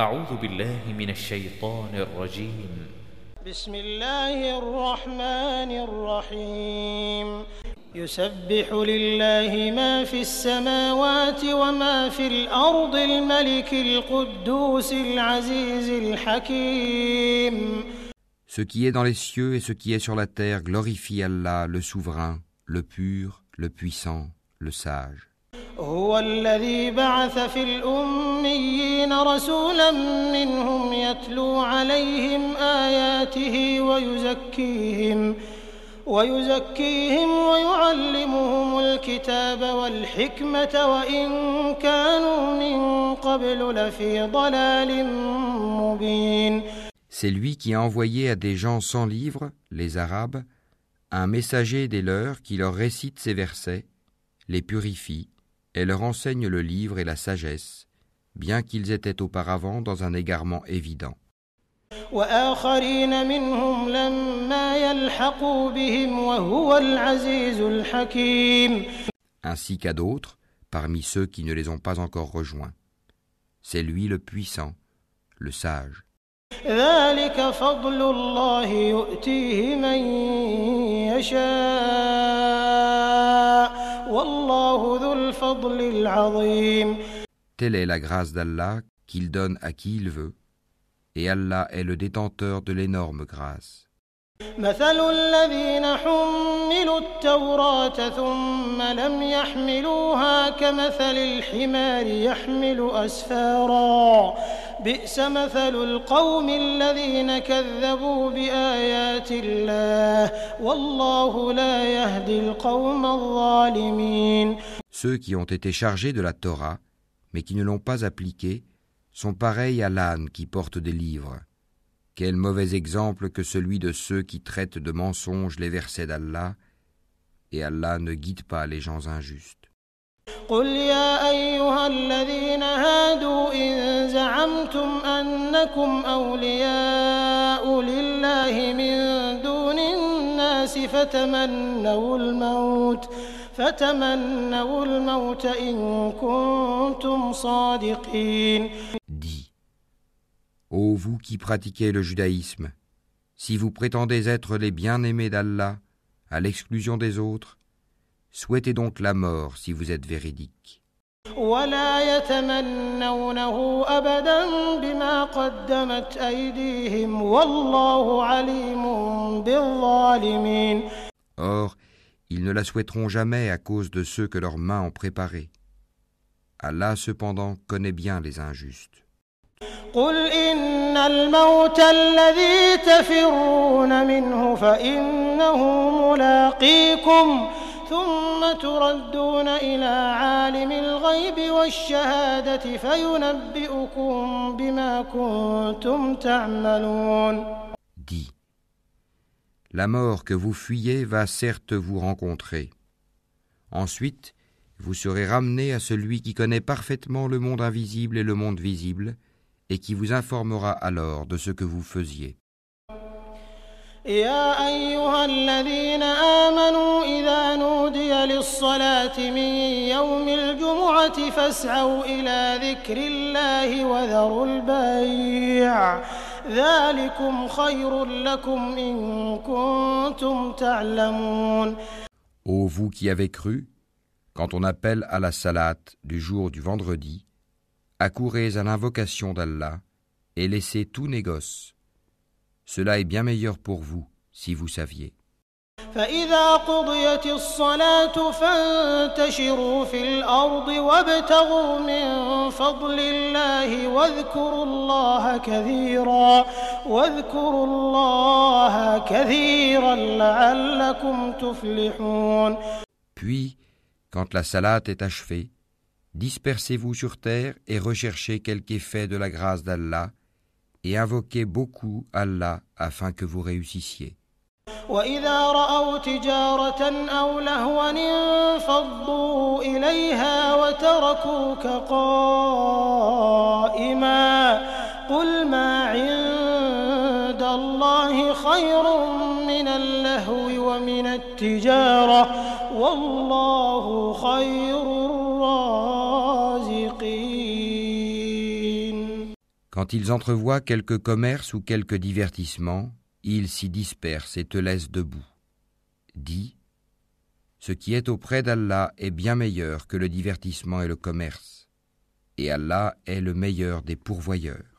أعوذ بالله من الشيطان الرجيم بسم الله الرحمن الرحيم يسبح لله ما في السماوات وما في الأرض الملك القدوس العزيز الحكيم Ce qui est dans les cieux et ce qui est sur la terre glorifie Allah, le souverain, le pur, le puissant, le sage. هو الذي بعث في الأميين رسولا منهم يتلو عليهم آياته ويزكيهم ويزكيهم ويعلمهم الكتاب والحكمة وإن كانوا من قبل لفي ضلال مبين. C'est lui qui a envoyé à des gens sans livre, les Arabes, un messager des leurs qui leur récite ces versets, les purifie et leur enseigne le livre et la sagesse, bien qu'ils étaient auparavant dans un égarement évident. وآخرين منهم لما يلحقوا بهم وهو العزيز الحكيم ainsi qu'à d'autres, parmi ceux qui ne les ont pas encore rejoints. C'est lui le puissant, le sage. ذلك فضل الله يؤتيه من يشاء Telle est la grâce d'Allah qu'il donne à qui il veut, et Allah est le détenteur de l'énorme grâce. مثل الذين حملوا التوراة ثم لم يحملوها كمثل الحمار يحمل أسفارا. بئس مثل القوم الذين كذبوا بآيات الله. والله لا يهدي القوم الظالمين. Ceux qui ont été chargés de la Torah, mais qui ne l'ont pas appliquée, sont pareils à l'âne qui porte des livres. Quel mauvais exemple que celui de ceux qui traitent de mensonges les versets d'Allah, et Allah ne guide pas les gens injustes. قل يا أيها الذين هادوا إن زعمتم أنكم أولياء لله من دون الناس فتمنوا الموت فتمنوا الموت إن كنتم صادقين Dis, ô vous qui pratiquez le judaïsme, si vous prétendez être les bien-aimés d'Allah, à l'exclusion des autres, souhaitez donc la mort si vous êtes véridiques. ولا يتمنونه أبدا بما قدمت أيديهم والله عليم بالظالمين Or, ils ne la souhaiteront jamais à cause de ceux que leurs mains ont préparés. Allah cependant connaît bien les injustes. قل إن الموت الذي تفرون منه فإنه ملاقيكم ثم تردون إلى عالم الغيب والشهادة فينبئكم بما كنتم تعملون Dis, la mort que vous fuyez va certes vous rencontrer. Ensuite, vous serez ramené à celui qui connaît parfaitement le monde invisible et le monde visible, et qui vous informera alors de ce que vous faisiez. للصلاة من يوم الجمعة فاسعوا إلى ذكر الله وذروا البيع ذلكم خير لكم إن كنتم تعلمون Ô vous qui avez cru, quand on appelle à la salate du jour du vendredi, accourez à l'invocation d'Allah et laissez tout négoce. Cela est bien meilleur pour vous si vous saviez. فإذا قضيت الصلاة فانتشروا في الأرض وابتغوا من فضل الله واذكروا الله كثيرا واذكروا الله كثيرا لعلكم تفلحون Puis, quand la salate est achevée, dispersez-vous sur terre et recherchez quelque effet de la grâce d'Allah et invoquez beaucoup Allah afin que vous réussissiez. وإذا رأوا تجارة أو لهوا انفضوا إليها وتركوك قائما قل ما عند الله خير من اللهو ومن التجارة والله خير الرازقين. Quand ils entrevoient quelque commerce ou quelque divertissement, ils s'y dispersent et te laissent debout. Dis, ce qui est auprès d'Allah est bien meilleur que le divertissement et le commerce, et Allah est le meilleur des pourvoyeurs.